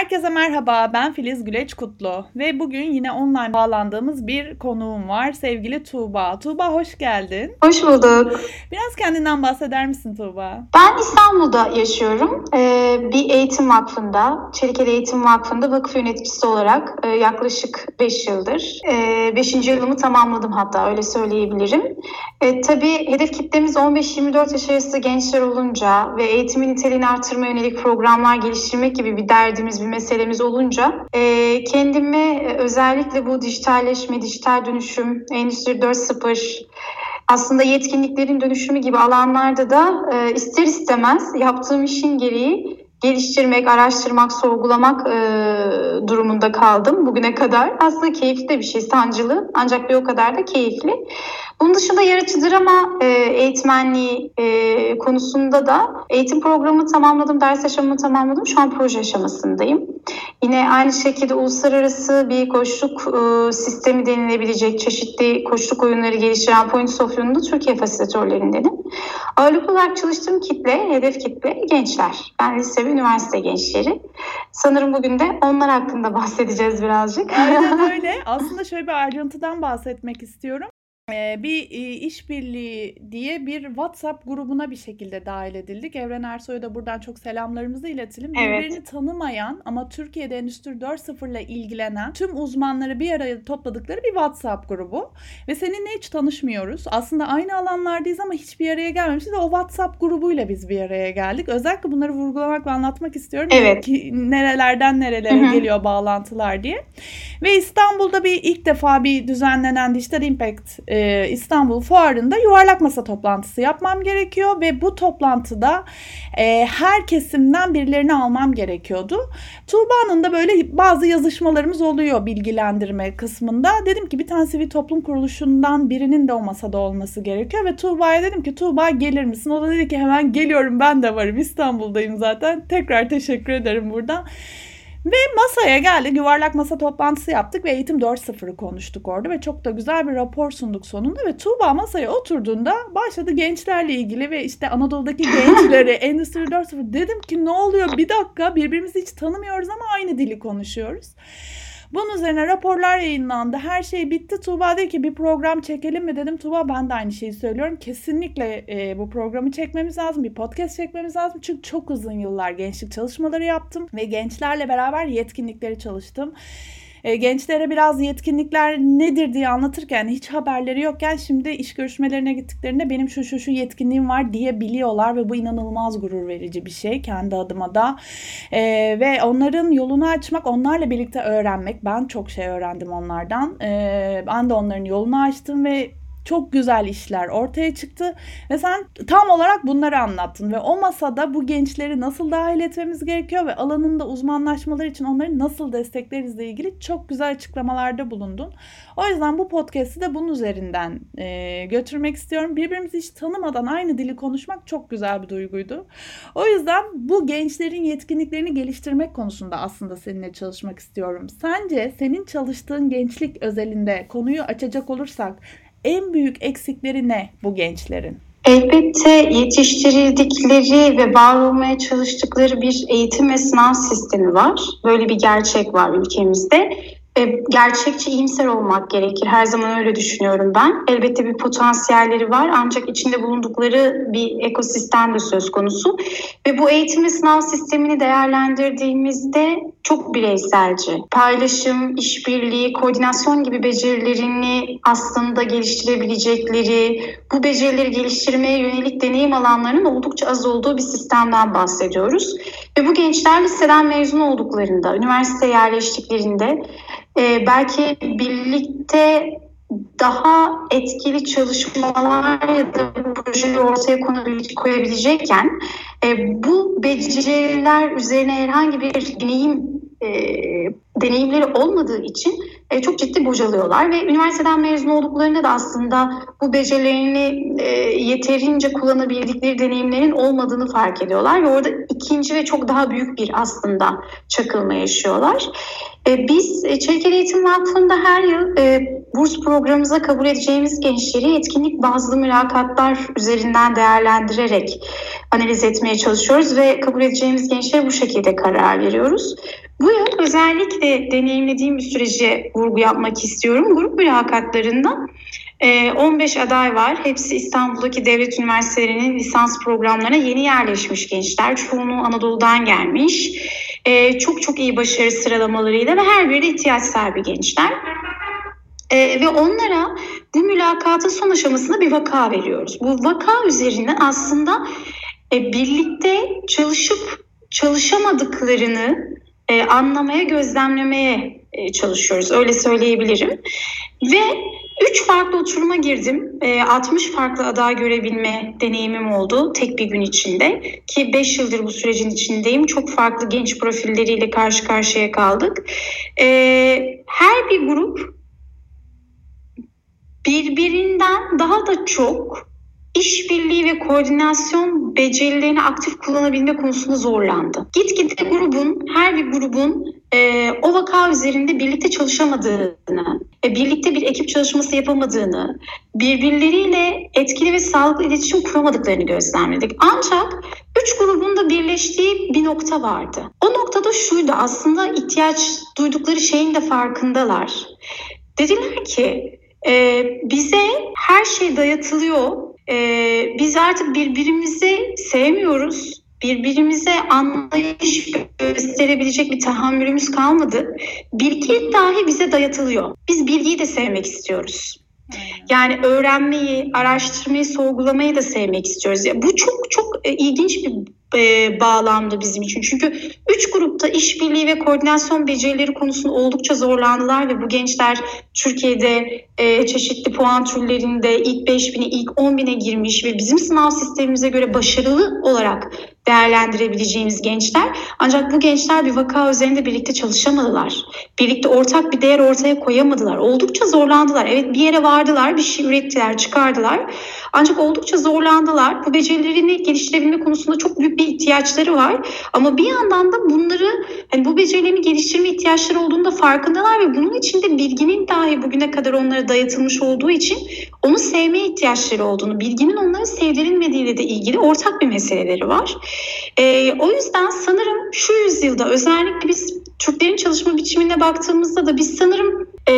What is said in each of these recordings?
Herkese merhaba, ben Filiz Güleç Kutlu ve bugün yine online bağlandığımız bir konuğum var, sevgili Tuğba. Tuğba hoş geldin. Hoş bulduk. Biraz kendinden bahseder misin Tuğba? Ben İstanbul'da yaşıyorum. Ee, bir eğitim vakfında, Çelikeli Eğitim Vakfı'nda vakıf yöneticisi olarak e, yaklaşık 5 yıldır. 5. E, yılımı tamamladım hatta öyle söyleyebilirim. E, tabii hedef kitlemiz 15-24 yaş arası gençler olunca ve eğitimin niteliğini artırma yönelik programlar geliştirmek gibi bir derdimiz bir meselemiz olunca e, kendimi özellikle bu dijitalleşme, dijital dönüşüm, Endüstri 4.0 aslında yetkinliklerin dönüşümü gibi alanlarda da e, ister istemez yaptığım işin gereği geliştirmek, araştırmak, sorgulamak e, durumunda kaldım bugüne kadar. Aslında keyifli de bir şey, sancılı ancak bir o kadar da keyifli. Bunun dışında yaratıcı drama e, eğitmenliği e, konusunda da eğitim programı tamamladım, ders aşamamı tamamladım. Şu an proje aşamasındayım. Yine aynı şekilde uluslararası bir koçluk e, sistemi denilebilecek çeşitli koçluk oyunları geliştiren Point of View'nun Türkiye fasilitörlerindenim. Ağırlıklı olarak çalıştığım kitle, hedef kitle gençler. Ben lise ve üniversite gençleri. Sanırım bugün de onlar hakkında bahsedeceğiz birazcık. Aynen öyle. Aslında şöyle bir ayrıntıdan bahsetmek istiyorum bir işbirliği diye bir WhatsApp grubuna bir şekilde dahil edildik. Evren Ersoy'a da buradan çok selamlarımızı iletelim. Evet. Birbirini tanımayan ama Türkiye'de Endüstri 4.0 ile ilgilenen tüm uzmanları bir araya topladıkları bir WhatsApp grubu. Ve seninle hiç tanışmıyoruz. Aslında aynı alanlardayız ama hiçbir araya gelmemişiz. O WhatsApp grubuyla biz bir araya geldik. Özellikle bunları vurgulamak ve anlatmak istiyorum. Evet. Ki nerelerden nerelere Hı-hı. geliyor bağlantılar diye. Ve İstanbul'da bir ilk defa bir düzenlenen Digital Impact e, e, İstanbul Fuarı'nda yuvarlak masa toplantısı yapmam gerekiyor ve bu toplantıda e, her kesimden birilerini almam gerekiyordu. Tuğba'nın da böyle bazı yazışmalarımız oluyor bilgilendirme kısmında. Dedim ki bir tane sivil toplum kuruluşundan birinin de o masada olması gerekiyor ve Tuğba'ya dedim ki Tuğba gelir misin? O da dedi ki hemen geliyorum ben de varım İstanbul'dayım zaten. Tekrar teşekkür ederim buradan. Ve masaya geldik. Yuvarlak masa toplantısı yaptık ve eğitim 4.0'ı konuştuk orada ve çok da güzel bir rapor sunduk sonunda ve Tuğba masaya oturduğunda başladı gençlerle ilgili ve işte Anadolu'daki gençleri Endüstri 4.0 dedim ki ne oluyor bir dakika birbirimizi hiç tanımıyoruz ama aynı dili konuşuyoruz. Bunun üzerine raporlar yayınlandı. Her şey bitti. Tuğba dedi ki bir program çekelim mi dedim. Tuğba ben de aynı şeyi söylüyorum. Kesinlikle e, bu programı çekmemiz lazım. Bir podcast çekmemiz lazım. Çünkü çok uzun yıllar gençlik çalışmaları yaptım ve gençlerle beraber yetkinlikleri çalıştım e, gençlere biraz yetkinlikler nedir diye anlatırken hiç haberleri yokken şimdi iş görüşmelerine gittiklerinde benim şu şu şu yetkinliğim var diyebiliyorlar ve bu inanılmaz gurur verici bir şey kendi adıma da. E, ve onların yolunu açmak onlarla birlikte öğrenmek ben çok şey öğrendim onlardan. E, ben de onların yolunu açtım ve çok güzel işler ortaya çıktı ve sen tam olarak bunları anlattın ve o masada bu gençleri nasıl dahil etmemiz gerekiyor ve alanında uzmanlaşmaları için onları nasıl desteklerizle ilgili çok güzel açıklamalarda bulundun. O yüzden bu podcast'i de bunun üzerinden e, götürmek istiyorum. Birbirimizi hiç tanımadan aynı dili konuşmak çok güzel bir duyguydu. O yüzden bu gençlerin yetkinliklerini geliştirmek konusunda aslında seninle çalışmak istiyorum. Sence senin çalıştığın gençlik özelinde konuyu açacak olursak en büyük eksikleri ne bu gençlerin? Elbette yetiştirildikleri ve var olmaya çalıştıkları bir eğitim ve sınav sistemi var. Böyle bir gerçek var ülkemizde gerçekçi iyimser olmak gerekir. Her zaman öyle düşünüyorum ben. Elbette bir potansiyelleri var ancak içinde bulundukları bir ekosistem de söz konusu. Ve bu eğitim ve sınav sistemini değerlendirdiğimizde çok bireyselci. Paylaşım, işbirliği, koordinasyon gibi becerilerini aslında geliştirebilecekleri, bu becerileri geliştirmeye yönelik deneyim alanlarının oldukça az olduğu bir sistemden bahsediyoruz. Ve bu gençler liseden mezun olduklarında, üniversite yerleştiklerinde e, belki birlikte daha etkili çalışmalar ya da projeleri ortaya koyabilecekken e, bu beceriler üzerine herhangi bir deneyim e, deneyimleri olmadığı için e, çok ciddi bocalıyorlar ve üniversiteden mezun olduklarında da aslında bu becerilerini e, yeterince kullanabildikleri deneyimlerin olmadığını fark ediyorlar ve orada ikinci ve çok daha büyük bir aslında çakılma yaşıyorlar. E, biz e, Eğitim Vakfı'nda her yıl e, burs programımıza kabul edeceğimiz gençleri etkinlik bazlı mülakatlar üzerinden değerlendirerek analiz etmeye çalışıyoruz ve kabul edeceğimiz gençlere bu şekilde karar veriyoruz. Bu yıl özellikle deneyimlediğim bir sürece vurgu yapmak istiyorum. Grup mülakatlarında 15 e, aday var. Hepsi İstanbul'daki devlet üniversitelerinin lisans programlarına yeni yerleşmiş gençler. Çoğunluğu Anadolu'dan gelmiş. E, çok çok iyi başarı sıralamalarıyla ve her biri ihtiyaç sahibi gençler. E, ve onlara bu mülakatın son aşamasında bir vaka veriyoruz. Bu vaka üzerinden aslında birlikte çalışıp çalışamadıklarını anlamaya, gözlemlemeye çalışıyoruz. Öyle söyleyebilirim. Ve Üç farklı oturuma girdim. E, ee, 60 farklı aday görebilme deneyimim oldu tek bir gün içinde. Ki 5 yıldır bu sürecin içindeyim. Çok farklı genç profilleriyle karşı karşıya kaldık. E, her bir grup birbirinden daha da çok işbirliği ve koordinasyon becerilerini aktif kullanabilme konusunda zorlandı. Gitgide grubun, her bir grubun e, o vaka üzerinde birlikte çalışamadığını, e, birlikte bir ekip çalışması yapamadığını, birbirleriyle etkili ve sağlıklı iletişim kuramadıklarını gözlemledik. Ancak üç grubun da birleştiği bir nokta vardı. O noktada şuydu aslında ihtiyaç duydukları şeyin de farkındalar. Dediler ki e, bize her şey dayatılıyor e, biz artık birbirimizi sevmiyoruz. Birbirimize anlayış gösterebilecek bir tahammülümüz kalmadı. Bilgi dahi bize dayatılıyor. Biz bilgiyi de sevmek istiyoruz. Yani öğrenmeyi, araştırmayı, sorgulamayı da sevmek istiyoruz. Ya bu çok çok e, ilginç bir e, bağlamda bizim için. Çünkü üç grupta işbirliği ve koordinasyon becerileri konusunda oldukça zorlandılar ve bu gençler Türkiye'de e, çeşitli puan türlerinde ilk 5000'e ilk 10.000'e girmiş ve bizim sınav sistemimize göre başarılı olarak değerlendirebileceğimiz gençler. Ancak bu gençler bir vaka üzerinde birlikte çalışamadılar. Birlikte ortak bir değer ortaya koyamadılar. Oldukça zorlandılar. Evet bir yere vardılar, bir şey ürettiler, çıkardılar. Ancak oldukça zorlandılar. Bu becerilerini geliştirebilme konusunda çok büyük bir ihtiyaçları var. Ama bir yandan da bunları hani bu becerilerini geliştirme ihtiyaçları olduğunda farkındalar ve bunun içinde bilginin dahi bugüne kadar onlara dayatılmış olduğu için onu sevmeye ihtiyaçları olduğunu, bilginin onları sevdirilmediğiyle de ilgili ortak bir meseleleri var. E, o yüzden sanırım şu yüzyılda özellikle biz Türklerin çalışma biçimine baktığımızda da biz sanırım e,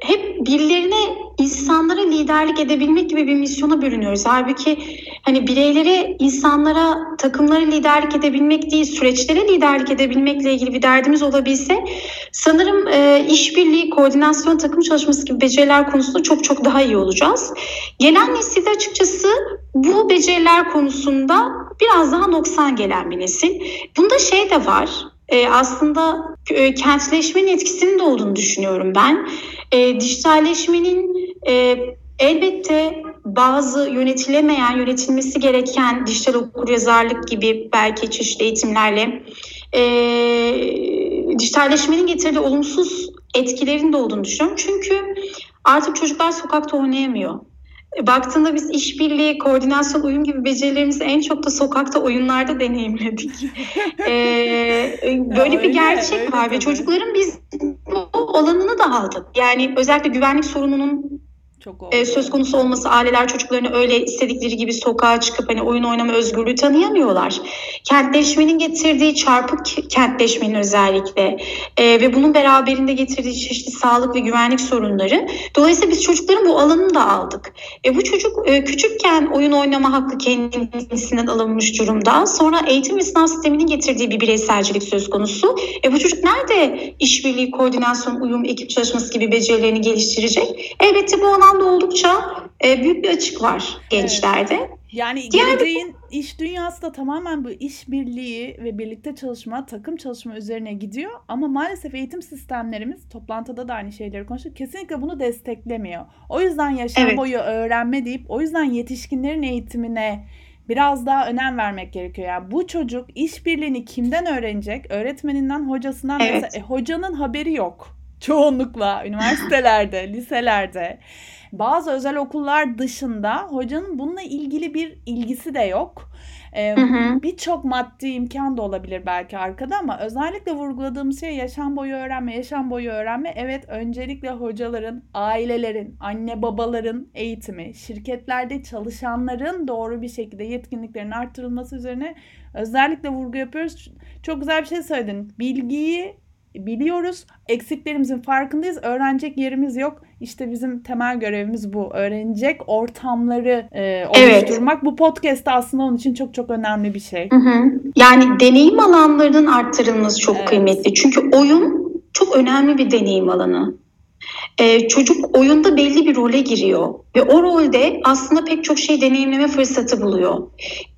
hep birilerine insanlara liderlik edebilmek gibi bir misyona bürünüyoruz. Halbuki hani bireylere, insanlara, takımlara liderlik edebilmek değil, süreçlere liderlik edebilmekle ilgili bir derdimiz olabilse sanırım e, işbirliği, koordinasyon, takım çalışması gibi beceriler konusunda çok çok daha iyi olacağız. Gelen nesilde açıkçası bu beceriler konusunda biraz daha noksan gelen bir nesil. Bunda şey de var. E, aslında e, kentleşmenin etkisinin de olduğunu düşünüyorum ben. E, dijitalleşmenin e, elbette bazı yönetilemeyen, yönetilmesi gereken dijital okuryazarlık gibi belki çeşitli eğitimlerle e, dijitalleşmenin getirdiği olumsuz etkilerin de olduğunu düşünüyorum. Çünkü artık çocuklar sokakta oynayamıyor. E, baktığında biz işbirliği, koordinasyon, uyum gibi becerilerimizi en çok da sokakta oyunlarda deneyimledik. ee, böyle ya bir öyle, gerçek öyle var tabii. ve çocukların biz o alanını da aldık. Yani özellikle güvenlik sorununun çok e, söz konusu olması aileler çocuklarını öyle istedikleri gibi sokağa çıkıp hani oyun oynama özgürlüğü tanıyamıyorlar. Kentleşmenin getirdiği çarpık kentleşmenin özellikle e, ve bunun beraberinde getirdiği çeşitli sağlık ve güvenlik sorunları. Dolayısıyla biz çocukların bu alanını da aldık. E, bu çocuk e, küçükken oyun oynama hakkı kendisinden alınmış durumda. Sonra eğitim ve sınav sisteminin getirdiği bir bireyselcilik söz konusu. E, bu çocuk nerede işbirliği, koordinasyon, uyum, ekip çalışması gibi becerilerini geliştirecek? Elbette bu alan anlamda oldukça e, büyük bir açık var gençlerde. Evet. Yani Diğer geleceğin bir... iş dünyası da tamamen bu iş birliği ve birlikte çalışma, takım çalışma üzerine gidiyor. Ama maalesef eğitim sistemlerimiz, toplantıda da aynı şeyleri konuştuk, kesinlikle bunu desteklemiyor. O yüzden yaşam evet. boyu öğrenme deyip, o yüzden yetişkinlerin eğitimine biraz daha önem vermek gerekiyor. Yani bu çocuk işbirliğini kimden öğrenecek? Öğretmeninden, hocasından. Evet. Mesela, e, hocanın haberi yok. Çoğunlukla üniversitelerde, liselerde bazı özel okullar dışında hocanın bununla ilgili bir ilgisi de yok. E, Birçok maddi imkan da olabilir belki arkada ama özellikle vurguladığım şey yaşam boyu öğrenme, yaşam boyu öğrenme. Evet öncelikle hocaların, ailelerin, anne babaların eğitimi, şirketlerde çalışanların doğru bir şekilde yetkinliklerin arttırılması üzerine özellikle vurgu yapıyoruz. Çok güzel bir şey söyledin. Bilgiyi biliyoruz. Eksiklerimizin farkındayız. Öğrenecek yerimiz yok. İşte bizim temel görevimiz bu. Öğrenecek ortamları e, oluşturmak. Evet. Bu podcast aslında onun için çok çok önemli bir şey. Hı hı. Yani deneyim alanlarının arttırılması çok evet. kıymetli. Çünkü oyun çok önemli bir deneyim alanı. Ee, çocuk oyunda belli bir role giriyor ve o rolde aslında pek çok şey deneyimleme fırsatı buluyor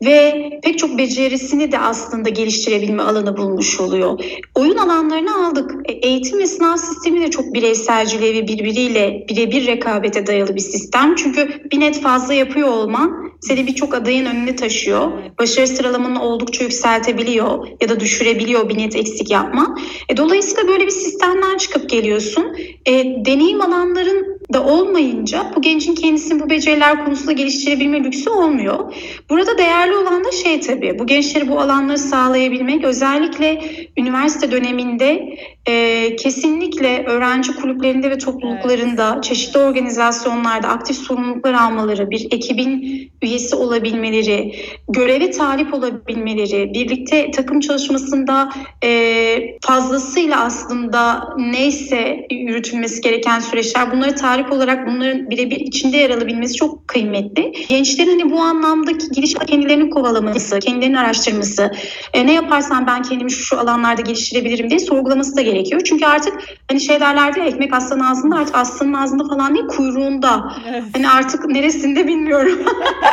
ve pek çok becerisini de aslında geliştirebilme alanı bulmuş oluyor. Oyun alanlarını aldık. E, eğitim ve sınav sistemi de çok bireyselciliğe ve birbiriyle birebir rekabete dayalı bir sistem. Çünkü bir net fazla yapıyor olman seni birçok adayın önüne taşıyor. Başarı sıralamanı oldukça yükseltebiliyor ya da düşürebiliyor bir net eksik yapma. E, dolayısıyla böyle bir sistemden çıkıp geliyorsun. E, deneyim alanların da olmayınca bu gencin kendisini bu beceriler konusunda geliştirebilme lüksü olmuyor. Burada değerli olan da şey tabii bu gençlere bu alanları sağlayabilmek özellikle üniversite döneminde e, kesinlikle öğrenci kulüplerinde ve topluluklarında evet. çeşitli organizasyonlarda aktif sorumluluklar almaları, bir ekibin üyesi olabilmeleri, göreve talip olabilmeleri, birlikte takım çalışmasında e, fazlasıyla aslında neyse yürütülmesi gereken süreçler bunları talip olarak bunların birebir içinde yer alabilmesi çok kıymetli. Gençlerin hani bu anlamdaki giriş kendilerini kovalaması, kendilerini araştırması, e, ne yaparsam ben kendimi şu, şu alanlarda geliştirebilirim diye sorgulaması da gerekiyor. Çünkü artık hani şey derlerdi ya ekmek aslanın ağzında artık aslanın ağzında falan değil kuyruğunda. Evet. Hani artık neresinde bilmiyorum.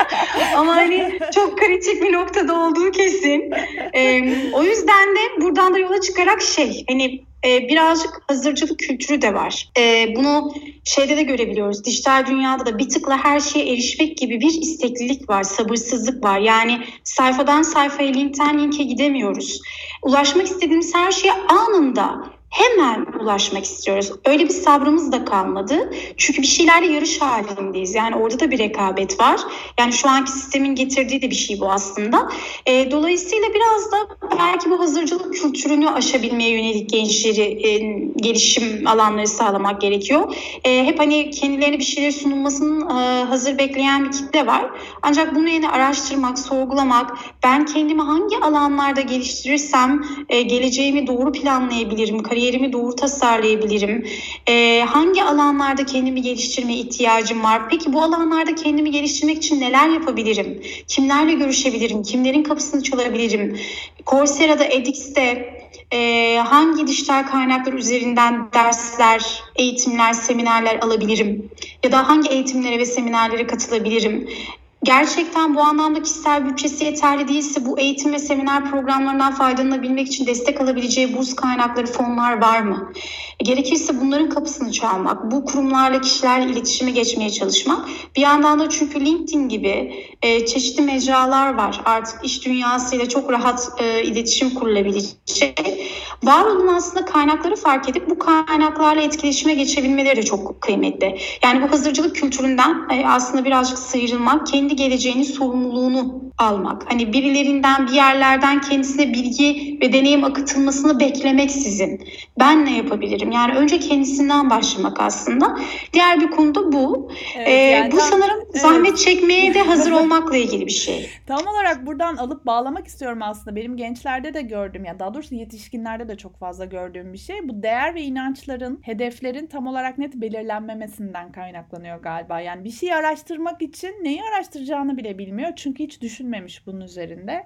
Ama hani çok kritik bir noktada olduğu kesin. Ee, o yüzden de buradan da yola çıkarak şey hani e, birazcık hazırcılık kültürü de var. E, bunu şeyde de görebiliyoruz. Dijital dünyada da bir tıkla her şeye erişmek gibi bir isteklilik var, sabırsızlık var. Yani sayfadan sayfaya, linkten linke gidemiyoruz. Ulaşmak istediğimiz her şeye anında hemen ulaşmak istiyoruz. Öyle bir sabrımız da kalmadı. Çünkü bir şeylerle yarış halindeyiz. Yani orada da bir rekabet var. Yani şu anki sistemin getirdiği de bir şey bu aslında. E, dolayısıyla biraz da belki bu hazırcılık kültürünü aşabilmeye yönelik gençleri e, gelişim alanları sağlamak gerekiyor. E, hep hani kendilerine bir şeyler sunulmasının e, hazır bekleyen bir kitle var. Ancak bunu yine araştırmak, sorgulamak, ben kendimi hangi alanlarda geliştirirsem e, geleceğimi doğru planlayabilirim, kariyerimi doğru tasarlayabilirim? E, hangi alanlarda kendimi geliştirmeye ihtiyacım var? Peki bu alanlarda kendimi geliştirmek için neler yapabilirim? Kimlerle görüşebilirim? Kimlerin kapısını çalabilirim? Coursera'da, edX'te e, hangi dijital kaynaklar üzerinden dersler, eğitimler, seminerler alabilirim? Ya da hangi eğitimlere ve seminerlere katılabilirim? Gerçekten bu anlamda kişisel bütçesi yeterli değilse bu eğitim ve seminer programlarından faydalanabilmek için destek alabileceği burs kaynakları, fonlar var mı? E, gerekirse bunların kapısını çalmak, bu kurumlarla kişilerle iletişime geçmeye çalışmak. Bir yandan da çünkü LinkedIn gibi e, çeşitli mecralar var. Artık iş dünyasıyla çok rahat e, iletişim kurulabilecek. Var olan aslında kaynakları fark edip bu kaynaklarla etkileşime geçebilmeleri de çok kıymetli. Yani bu hazırcılık kültüründen e, aslında birazcık sıyrılmak, kendi geleceğinin sorumluluğunu almak. Hani birilerinden bir yerlerden kendisine bilgi ve deneyim akıtılmasını beklemeksizin ben ne yapabilirim? Yani önce kendisinden başlamak aslında. Diğer bir konu da bu. Evet, ee, yani bu tam, sanırım evet. zahmet çekmeye de hazır olmakla ilgili bir şey. Tam olarak buradan alıp bağlamak istiyorum aslında. Benim gençlerde de gördüm ya daha doğrusu yetişkinlerde de çok fazla gördüğüm bir şey. Bu değer ve inançların, hedeflerin tam olarak net belirlenmemesinden kaynaklanıyor galiba. Yani bir şeyi araştırmak için neyi araştıracağını bile bilmiyor. Çünkü hiç düşünmemiş bunun üzerinde.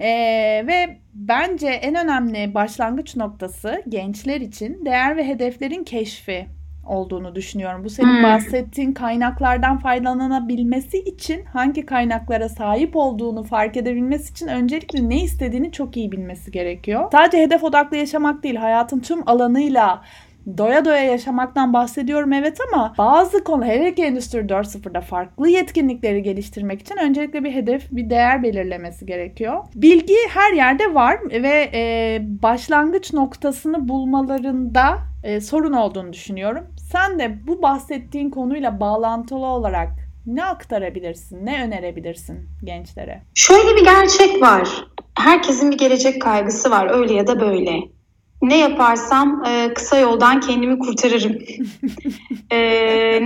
Ee, ve bence en önemli başlangıç noktası gençler için değer ve hedeflerin keşfi olduğunu düşünüyorum. Bu senin hmm. bahsettiğin kaynaklardan faydalanabilmesi için hangi kaynaklara sahip olduğunu fark edebilmesi için öncelikle ne istediğini çok iyi bilmesi gerekiyor. Sadece hedef odaklı yaşamak değil, hayatın tüm alanıyla doya doya yaşamaktan bahsediyorum evet ama bazı konu hele ki Endüstri 4.0'da farklı yetkinlikleri geliştirmek için öncelikle bir hedef, bir değer belirlemesi gerekiyor. Bilgi her yerde var ve e, başlangıç noktasını bulmalarında e, sorun olduğunu düşünüyorum. Sen de bu bahsettiğin konuyla bağlantılı olarak ne aktarabilirsin, ne önerebilirsin gençlere? Şöyle bir gerçek var. Herkesin bir gelecek kaygısı var öyle ya da böyle. Ne yaparsam e, kısa yoldan kendimi kurtarırım. e,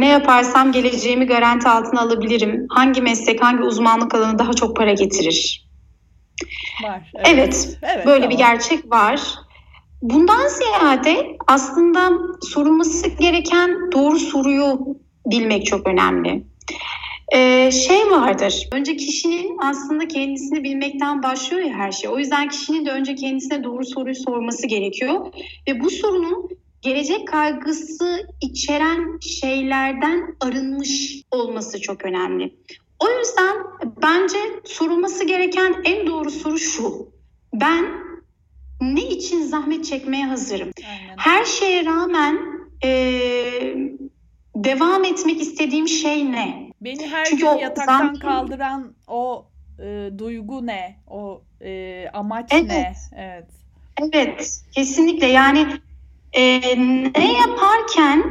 ne yaparsam geleceğimi garanti altına alabilirim. Hangi meslek, hangi uzmanlık alanı daha çok para getirir? Var. Evet, evet, evet böyle tamam. bir gerçek var. Bundan ziyade aslında sorulması gereken doğru soruyu bilmek çok önemli. Ee, şey vardır. Önce kişinin aslında kendisini bilmekten başlıyor ya her şey. O yüzden kişinin de önce kendisine doğru soruyu sorması gerekiyor. Ve bu sorunun gelecek kaygısı içeren şeylerden arınmış olması çok önemli. O yüzden bence sorulması gereken en doğru soru şu. Ben ne için zahmet çekmeye hazırım? Aynen. Her şeye rağmen e, devam etmek istediğim şey ne? Beni her Çünkü gün yataktan zahmet... kaldıran o e, duygu ne? O e, amaç evet. ne? Evet. Evet, kesinlikle. Yani e, ne yaparken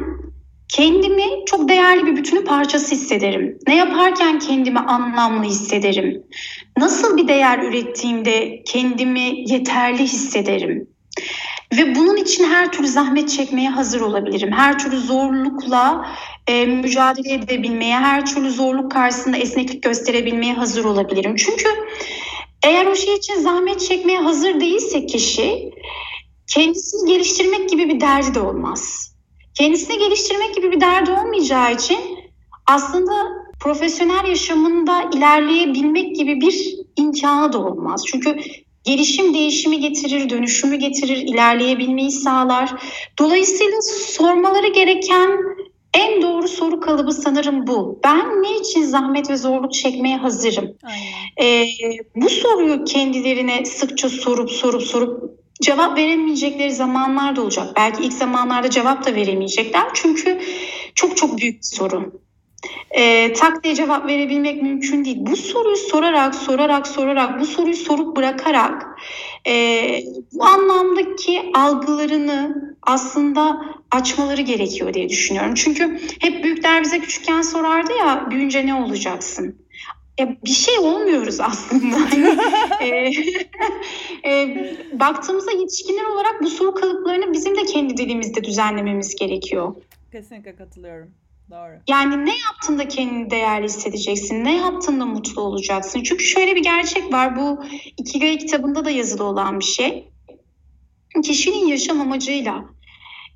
kendimi çok değerli bir bütünün parçası hissederim. Ne yaparken kendimi anlamlı hissederim. Nasıl bir değer ürettiğimde kendimi yeterli hissederim. Ve bunun için her türlü zahmet çekmeye hazır olabilirim. Her türlü zorlukla e, mücadele edebilmeye, her türlü zorluk karşısında esneklik gösterebilmeye hazır olabilirim. Çünkü eğer o şey için zahmet çekmeye hazır değilse kişi kendisini geliştirmek gibi bir derdi de olmaz. Kendisini geliştirmek gibi bir derdi olmayacağı için aslında profesyonel yaşamında ilerleyebilmek gibi bir imkanı da olmaz. Çünkü gelişim değişimi getirir, dönüşümü getirir, ilerleyebilmeyi sağlar. Dolayısıyla sormaları gereken en doğru soru kalıbı sanırım bu. Ben ne için zahmet ve zorluk çekmeye hazırım? Ee, bu soruyu kendilerine sıkça sorup sorup sorup cevap veremeyecekleri zamanlar da olacak. Belki ilk zamanlarda cevap da veremeyecekler. Çünkü çok çok büyük bir sorun e, tak diye cevap verebilmek mümkün değil. Bu soruyu sorarak, sorarak, sorarak, bu soruyu sorup bırakarak e, bu anlamdaki algılarını aslında açmaları gerekiyor diye düşünüyorum. Çünkü hep büyükler bize küçükken sorardı ya büyünce ne olacaksın? Ya bir şey olmuyoruz aslında. e, e, baktığımızda yetişkinler olarak bu soru kalıplarını bizim de kendi dilimizde düzenlememiz gerekiyor. Kesinlikle katılıyorum. Doğru. Yani ne yaptığında kendini değerli hissedeceksin, ne yaptığında mutlu olacaksın. Çünkü şöyle bir gerçek var, bu Ikigai kitabında da yazılı olan bir şey. Kişinin yaşam amacıyla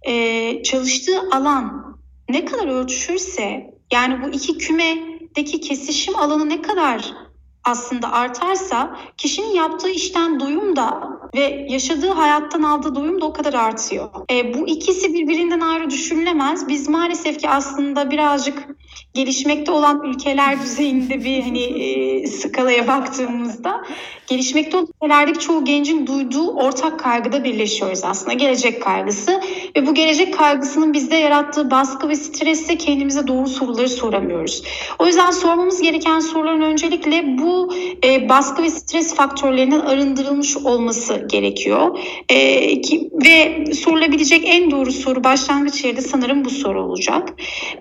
e, çalıştığı alan ne kadar örtüşürse, yani bu iki kümedeki kesişim alanı ne kadar aslında artarsa kişinin yaptığı işten doyum da ve yaşadığı hayattan aldığı doyum da o kadar artıyor. E, bu ikisi birbirinden ayrı düşünülemez. Biz maalesef ki aslında birazcık gelişmekte olan ülkeler düzeyinde bir hani e, skalaya baktığımızda gelişmekte olan ülkelerdeki çoğu gencin duyduğu ortak kaygıda birleşiyoruz aslında. Gelecek kaygısı ve bu gelecek kaygısının bizde yarattığı baskı ve stresle kendimize doğru soruları soramıyoruz. O yüzden sormamız gereken soruların öncelikle bu e, baskı ve stres faktörlerinin arındırılmış olması gerekiyor. E, ki, ve sorulabilecek en doğru soru başlangıç yeri de sanırım bu soru olacak.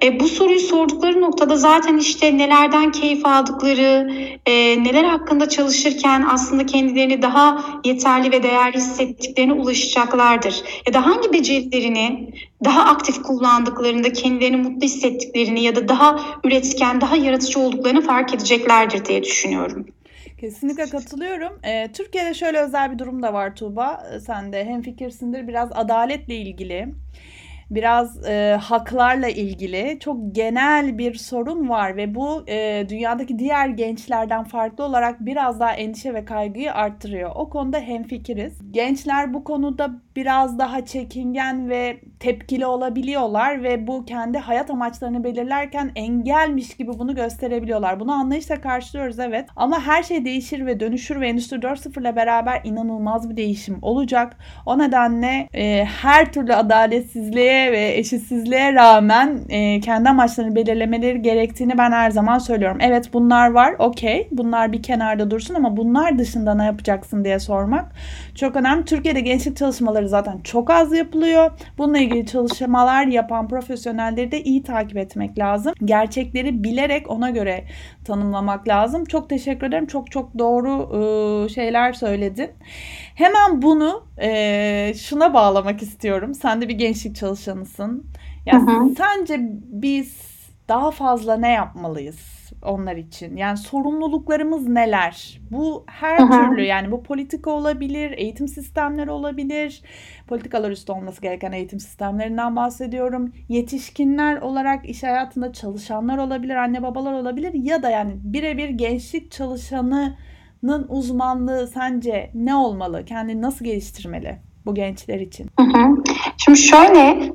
E, bu soruyu sordukları noktada zaten işte nelerden keyif aldıkları, e, neler hakkında çalışırken aslında kendilerini daha yeterli ve değerli hissettiklerine ulaşacaklardır. Ya da hangi becerilerini daha aktif kullandıklarında kendilerini mutlu hissettiklerini ya da daha üretken, daha yaratıcı olduklarını fark edeceklerdir diye düşünüyorum. Kesinlikle katılıyorum. Ee, Türkiye'de şöyle özel bir durum da var Tuğba. Sen de hem fikirsindir biraz adaletle ilgili biraz e, haklarla ilgili çok genel bir sorun var ve bu e, dünyadaki diğer gençlerden farklı olarak biraz daha endişe ve kaygıyı arttırıyor. O konuda hemfikiriz. Gençler bu konuda biraz daha çekingen ve tepkili olabiliyorlar ve bu kendi hayat amaçlarını belirlerken engelmiş gibi bunu gösterebiliyorlar. Bunu anlayışla karşılıyoruz evet ama her şey değişir ve dönüşür ve Endüstri 4.0 ile beraber inanılmaz bir değişim olacak. O nedenle e, her türlü adaletsizliğe ve eşitsizliğe rağmen e, kendi amaçlarını belirlemeleri gerektiğini ben her zaman söylüyorum. Evet bunlar var okey bunlar bir kenarda dursun ama bunlar dışında ne yapacaksın diye sormak çok önemli. Türkiye'de gençlik çalışmaları çalışmaları zaten çok az yapılıyor. Bununla ilgili çalışmalar yapan profesyonelleri de iyi takip etmek lazım. Gerçekleri bilerek ona göre tanımlamak lazım. Çok teşekkür ederim. Çok çok doğru e, şeyler söyledin. Hemen bunu e, şuna bağlamak istiyorum. Sen de bir gençlik çalışanısın. Ya hı hı. sence biz daha fazla ne yapmalıyız? Onlar için? Yani sorumluluklarımız neler? Bu her Aha. türlü yani bu politika olabilir, eğitim sistemleri olabilir. Politikalar üstü olması gereken eğitim sistemlerinden bahsediyorum. Yetişkinler olarak iş hayatında çalışanlar olabilir, anne babalar olabilir ya da yani birebir gençlik çalışanının uzmanlığı sence ne olmalı? Kendini nasıl geliştirmeli bu gençler için? Hı hı. Şimdi şöyle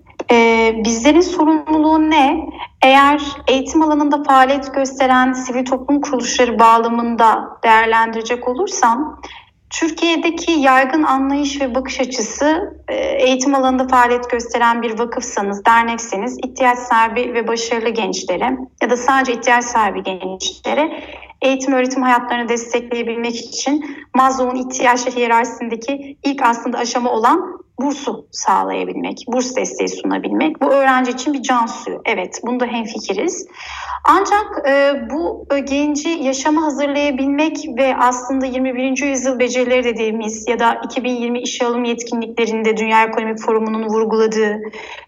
bizlerin sorumluluğu ne? Eğer eğitim alanında faaliyet gösteren sivil toplum kuruluşları bağlamında değerlendirecek olursam, Türkiye'deki yaygın anlayış ve bakış açısı e, eğitim alanında faaliyet gösteren bir vakıfsanız, dernekseniz ihtiyaç sahibi ve başarılı gençlere ya da sadece ihtiyaç sahibi gençlere eğitim öğretim hayatlarını destekleyebilmek için Maslow'un ihtiyaçları hiyerarşisindeki ilk aslında aşama olan bursu sağlayabilmek, burs desteği sunabilmek. Bu öğrenci için bir can suyu. Evet, bunda hemfikiriz. Ancak e, bu e, genci yaşama hazırlayabilmek ve aslında 21. yüzyıl becerileri dediğimiz ya da 2020 işe alım yetkinliklerinde Dünya Ekonomik Forumu'nun vurguladığı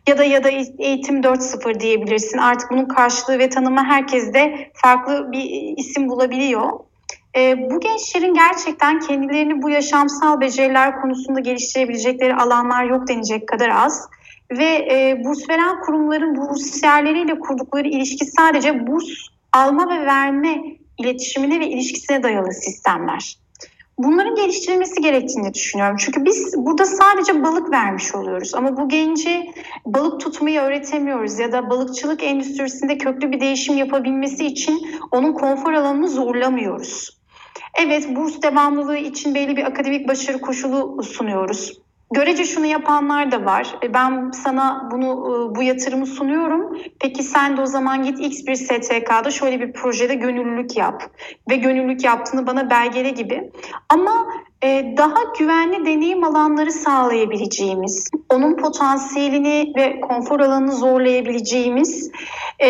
ya da ya da eğitim 4.0 diyebilirsin. Artık bunun karşılığı ve tanımı herkes de farklı bir isim bulabiliyor. E, bu gençlerin gerçekten kendilerini bu yaşamsal beceriler konusunda geliştirebilecekleri alanlar yok denecek kadar az. Ve e, burs veren kurumların bursiyerleriyle kurdukları ilişki sadece burs alma ve verme iletişimine ve ilişkisine dayalı sistemler. Bunların geliştirilmesi gerektiğini düşünüyorum. Çünkü biz burada sadece balık vermiş oluyoruz. Ama bu genci balık tutmayı öğretemiyoruz ya da balıkçılık endüstrisinde köklü bir değişim yapabilmesi için onun konfor alanını zorlamıyoruz. Evet, burs devamlılığı için belli bir akademik başarı koşulu sunuyoruz. Görece şunu yapanlar da var. E, ben sana bunu e, bu yatırımı sunuyorum. Peki sen de o zaman git X bir STK'da şöyle bir projede gönüllülük yap ve gönüllülük yaptığını bana belgele gibi. Ama daha güvenli deneyim alanları sağlayabileceğimiz, onun potansiyelini ve konfor alanını zorlayabileceğimiz e,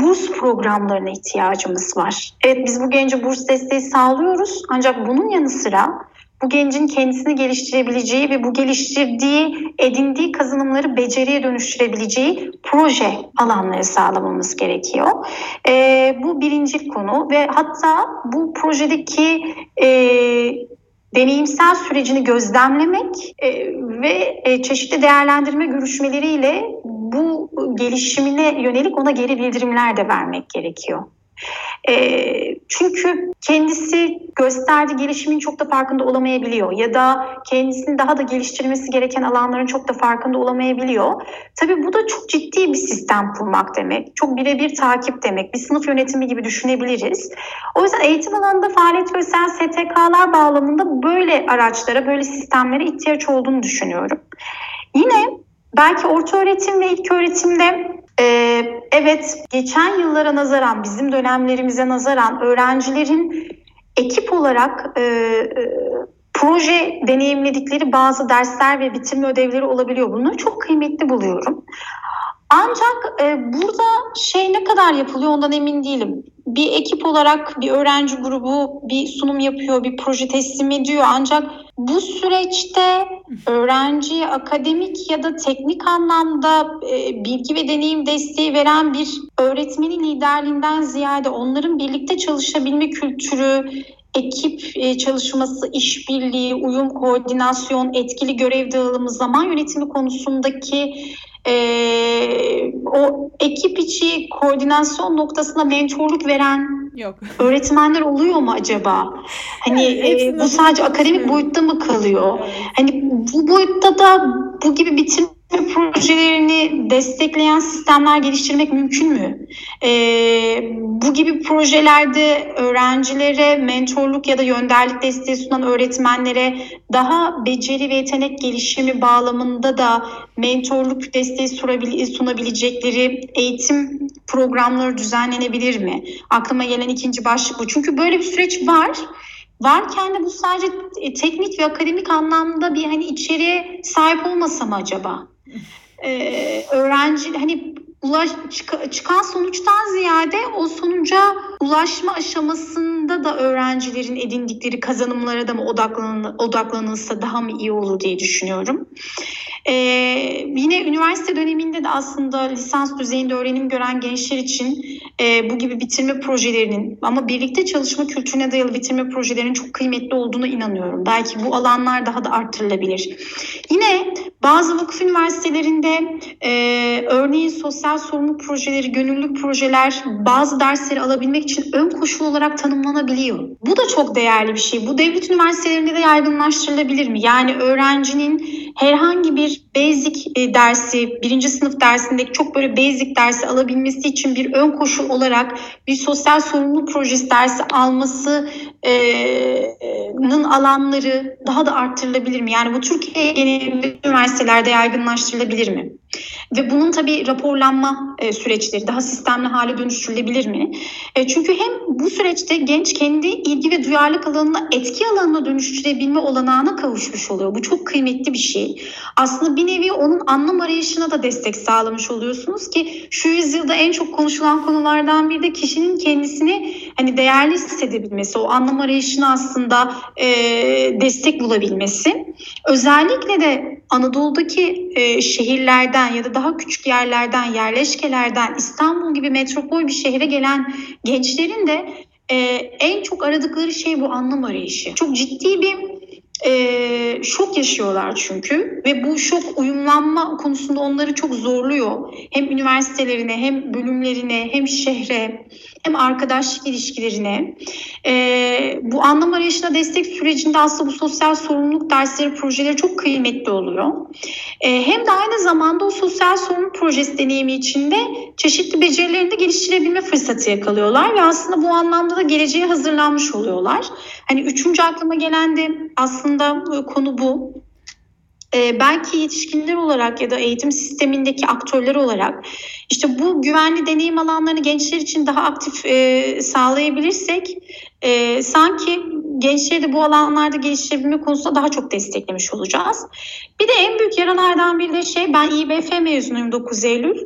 burs programlarına ihtiyacımız var. Evet biz bu gence burs desteği sağlıyoruz ancak bunun yanı sıra bu gencin kendisini geliştirebileceği ve bu geliştirdiği, edindiği kazanımları beceriye dönüştürebileceği proje alanları sağlamamız gerekiyor. E, bu birinci konu ve hatta bu projedeki e, deneyimsel sürecini gözlemlemek e, ve e, çeşitli değerlendirme görüşmeleriyle bu gelişimine yönelik ona geri bildirimler de vermek gerekiyor. E, çünkü kendisi gösterdiği gelişimin çok da farkında olamayabiliyor ya da kendisini daha da geliştirmesi gereken alanların çok da farkında olamayabiliyor. Tabii bu da çok ciddi bir sistem kurmak demek. Çok birebir takip demek. Bir sınıf yönetimi gibi düşünebiliriz. O yüzden eğitim alanında faaliyet gösteren STK'lar bağlamında böyle araçlara, böyle sistemlere ihtiyaç olduğunu düşünüyorum. Yine belki orta öğretim ve ilk öğretimde ee, evet, geçen yıllara nazaran, bizim dönemlerimize nazaran öğrencilerin ekip olarak e, e, proje deneyimledikleri bazı dersler ve bitirme ödevleri olabiliyor. Bunları çok kıymetli buluyorum. Ancak e, burada şey ne kadar yapılıyor ondan emin değilim. Bir ekip olarak bir öğrenci grubu bir sunum yapıyor, bir proje teslim ediyor. Ancak bu süreçte öğrenciye akademik ya da teknik anlamda e, bilgi ve deneyim desteği veren bir öğretmenin liderliğinden ziyade onların birlikte çalışabilme kültürü, ekip e, çalışması, işbirliği, uyum, koordinasyon, etkili görev dağılımı, zaman yönetimi konusundaki e, o ekip içi koordinasyon noktasında mentorluk veren Yok. öğretmenler oluyor mu acaba? Hani e, bu sadece akademik boyutta mı kalıyor? Evet. Hani bu boyutta da bu gibi bitirme projelerini destekleyen sistemler geliştirmek mümkün mü? E, bu gibi projelerde öğrencilere mentorluk ya da yönderlik desteği sunan öğretmenlere daha beceri ve yetenek gelişimi bağlamında da mentorluk desteği sunabilecekleri eğitim programları düzenlenebilir mi? Aklıma gelen ikinci başlık bu. Çünkü böyle bir süreç var varken de bu sadece e, teknik ve akademik anlamda bir hani içeriye sahip olmasa mı acaba? Ee, öğrenci hani ulaş, çık, çıkan sonuçtan ziyade o sonuca ulaşma aşamasında da öğrencilerin edindikleri kazanımlara da mı odaklanıl, odaklanılsa daha mı iyi olur diye düşünüyorum. Ee, yine üniversite döneminde de aslında lisans düzeyinde öğrenim gören gençler için e, bu gibi bitirme projelerinin ama birlikte çalışma kültürüne dayalı bitirme projelerinin çok kıymetli olduğunu inanıyorum. Belki bu alanlar daha da arttırılabilir. Yine bazı vakıf üniversitelerinde e, örneğin sosyal sorumluluk projeleri, gönüllülük projeler bazı dersleri alabilmek için ön koşul olarak tanımlanabiliyor. Bu da çok değerli bir şey. Bu devlet üniversitelerinde de yaygınlaştırılabilir mi? Yani öğrencinin herhangi bir basic e, dersi, birinci sınıf dersindeki çok böyle basic dersi alabilmesi için bir ön koşul olarak bir sosyal sorumluluk projesi dersi almasının alanları daha da arttırılabilir mi? Yani bu Türkiye genelinde üniversitelerde yaygınlaştırılabilir mi? Ve bunun tabii raporlanma e, süreçleri daha sistemli hale dönüştürülebilir mi? E, çünkü hem bu süreçte genç kendi ilgi ve duyarlılık alanına etki alanına dönüştürebilme olanağına kavuşmuş oluyor. Bu çok kıymetli bir şey. Aslında bir nevi onun anlam arayışına da destek sağlamış oluyorsunuz ki şu yüzyılda en çok konuşulan konulardan biri de kişinin kendisini hani değerli hissedebilmesi, o anlam arayışına aslında e, destek bulabilmesi. Özellikle de Anadolu'daki e, şehirlerden ya da daha küçük yerlerden, yerleşkelerden İstanbul gibi metropol bir şehre gelen gençlerin de e, en çok aradıkları şey bu anlam arayışı. Çok ciddi bir e, şok yaşıyorlar çünkü ve bu şok uyumlanma konusunda onları çok zorluyor. Hem üniversitelerine hem bölümlerine hem şehre hem arkadaşlık ilişkilerine. E, bu anlam arayışına destek sürecinde aslında bu sosyal sorumluluk dersleri, projeleri çok kıymetli oluyor. E, hem de aynı zamanda o sosyal sorumluluk projesi deneyimi içinde çeşitli becerilerini de geliştirebilme fırsatı yakalıyorlar ve aslında bu anlamda da geleceğe hazırlanmış oluyorlar. Hani üçüncü aklıma gelen de aslında konu bu. Ee, belki yetişkinler olarak ya da eğitim sistemindeki aktörler olarak işte bu güvenli deneyim alanlarını gençler için daha aktif e, sağlayabilirsek e, sanki gençleri de bu alanlarda geliştirebilme konusunda daha çok desteklemiş olacağız. Bir de en büyük yaralardan biri de şey ben İBF mezunuyum 9 Eylül.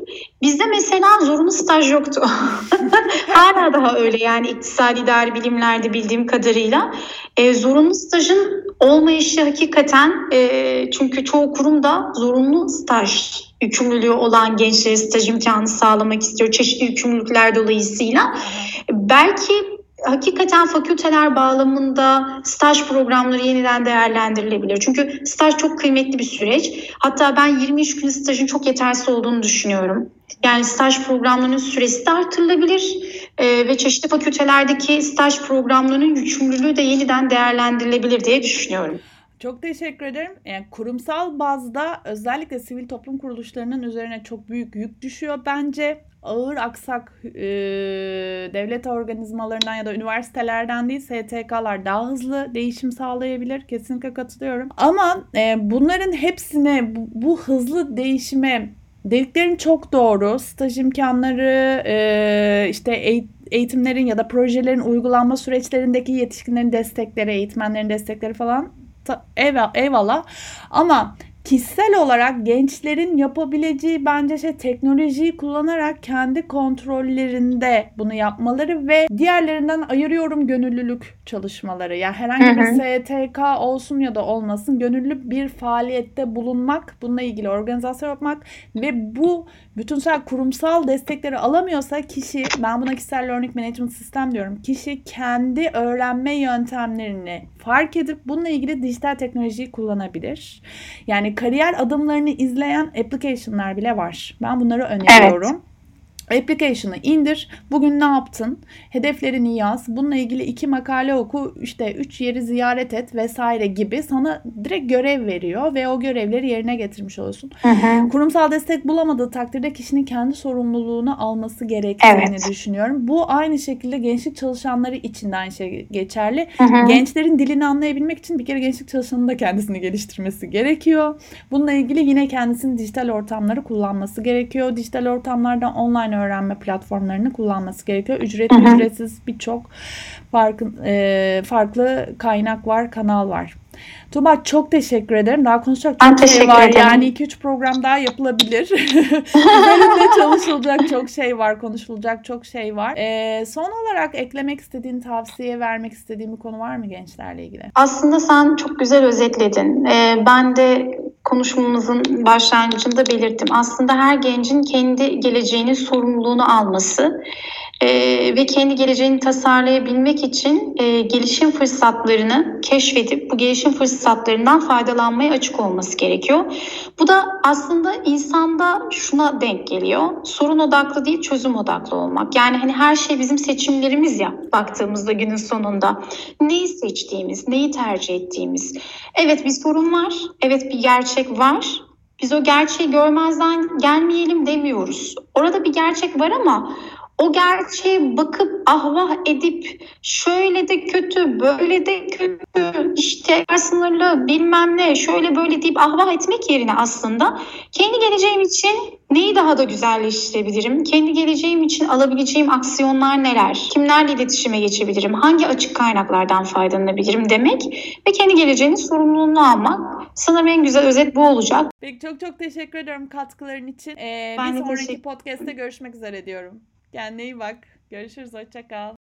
Bizde mesela zorunlu staj yoktu. Hala daha öyle yani iktisadi idari bilimlerde bildiğim kadarıyla. E, zorunlu stajın olmayışı hakikaten e, çünkü çoğu kurumda zorunlu staj yükümlülüğü olan gençlere staj imkanı sağlamak istiyor çeşitli yükümlülükler dolayısıyla. Belki hakikaten fakülteler bağlamında staj programları yeniden değerlendirilebilir. Çünkü staj çok kıymetli bir süreç. Hatta ben 23 gün stajın çok yetersiz olduğunu düşünüyorum. Yani staj programlarının süresi de artırılabilir e, ve çeşitli fakültelerdeki staj programlarının yükümlülüğü de yeniden değerlendirilebilir diye düşünüyorum. Çok teşekkür ederim. Yani kurumsal bazda özellikle sivil toplum kuruluşlarının üzerine çok büyük yük düşüyor bence. Ağır aksak e, devlet organizmalarından ya da üniversitelerden değil STK'lar daha hızlı değişim sağlayabilir. Kesinlikle katılıyorum. Ama e, bunların hepsine bu, bu hızlı değişime dediklerin çok doğru. Staj imkanları e, işte eğitim eğitimlerin ya da projelerin uygulanma süreçlerindeki yetişkinlerin destekleri, eğitmenlerin destekleri falan eyvallah. Ama kişisel olarak gençlerin yapabileceği bence şey teknolojiyi kullanarak kendi kontrollerinde bunu yapmaları ve diğerlerinden ayırıyorum gönüllülük çalışmaları. Yani herhangi bir STK olsun ya da olmasın gönüllü bir faaliyette bulunmak, bununla ilgili organizasyon yapmak ve bu bütünsel kurumsal destekleri alamıyorsa kişi, ben buna kişisel learning management sistem diyorum. Kişi kendi öğrenme yöntemlerini fark edip bununla ilgili dijital teknolojiyi kullanabilir. Yani kariyer adımlarını izleyen application'lar bile var. Ben bunları öneriyorum. Evet. Application'ı indir. Bugün ne yaptın? Hedeflerini yaz. Bununla ilgili iki makale oku. işte üç yeri ziyaret et vesaire gibi sana direkt görev veriyor ve o görevleri yerine getirmiş olursun. Hı hı. Kurumsal destek bulamadığı takdirde kişinin kendi sorumluluğunu alması gerektiğini evet. düşünüyorum. Bu aynı şekilde gençlik çalışanları için de aynı şey geçerli. Hı hı. Gençlerin dilini anlayabilmek için bir kere gençlik çalışanının da kendisini geliştirmesi gerekiyor. Bununla ilgili yine kendisinin dijital ortamları kullanması gerekiyor. Dijital ortamlardan online öğrenme platformlarını kullanması gerekiyor. Ücretli ücretsiz birçok e, farklı kaynak var, kanal var. Tuğba çok teşekkür ederim. Daha konuşacak çok şey var. ederim. Yani 2-3 program daha yapılabilir. Üzerinde çalışılacak çok şey var, konuşulacak çok şey var. Ee, son olarak eklemek istediğin, tavsiye vermek istediğin bir konu var mı gençlerle ilgili? Aslında sen çok güzel özetledin. Ee, ben de konuşmamızın başlangıcında belirttim. Aslında her gencin kendi geleceğinin sorumluluğunu alması e, ve kendi geleceğini tasarlayabilmek için e, gelişim fırsatlarını keşfedip bu gelişim fırsatlarından faydalanmaya açık olması gerekiyor. Bu da aslında insanda şuna denk geliyor. Sorun odaklı değil, çözüm odaklı olmak. Yani hani her şey bizim seçimlerimiz ya baktığımızda günün sonunda. Neyi seçtiğimiz, neyi tercih ettiğimiz. Evet bir sorun var, evet bir gerçek var. Biz o gerçeği görmezden gelmeyelim demiyoruz. Orada bir gerçek var ama o gerçeğe bakıp ahvah edip şöyle de kötü, böyle de kötü, işte sınırlı bilmem ne, şöyle böyle deyip ahvah etmek yerine aslında kendi geleceğim için neyi daha da güzelleştirebilirim? Kendi geleceğim için alabileceğim aksiyonlar neler? Kimlerle iletişime geçebilirim? Hangi açık kaynaklardan faydalanabilirim demek ve kendi geleceğinin sorumluluğunu almak. Sanırım en güzel özet bu olacak. Peki çok çok teşekkür ediyorum katkıların için. Ee, Ben bir sonraki podcast'te görüşmek üzere diyorum. Kendine iyi bak. Görüşürüz. Hoşça kal.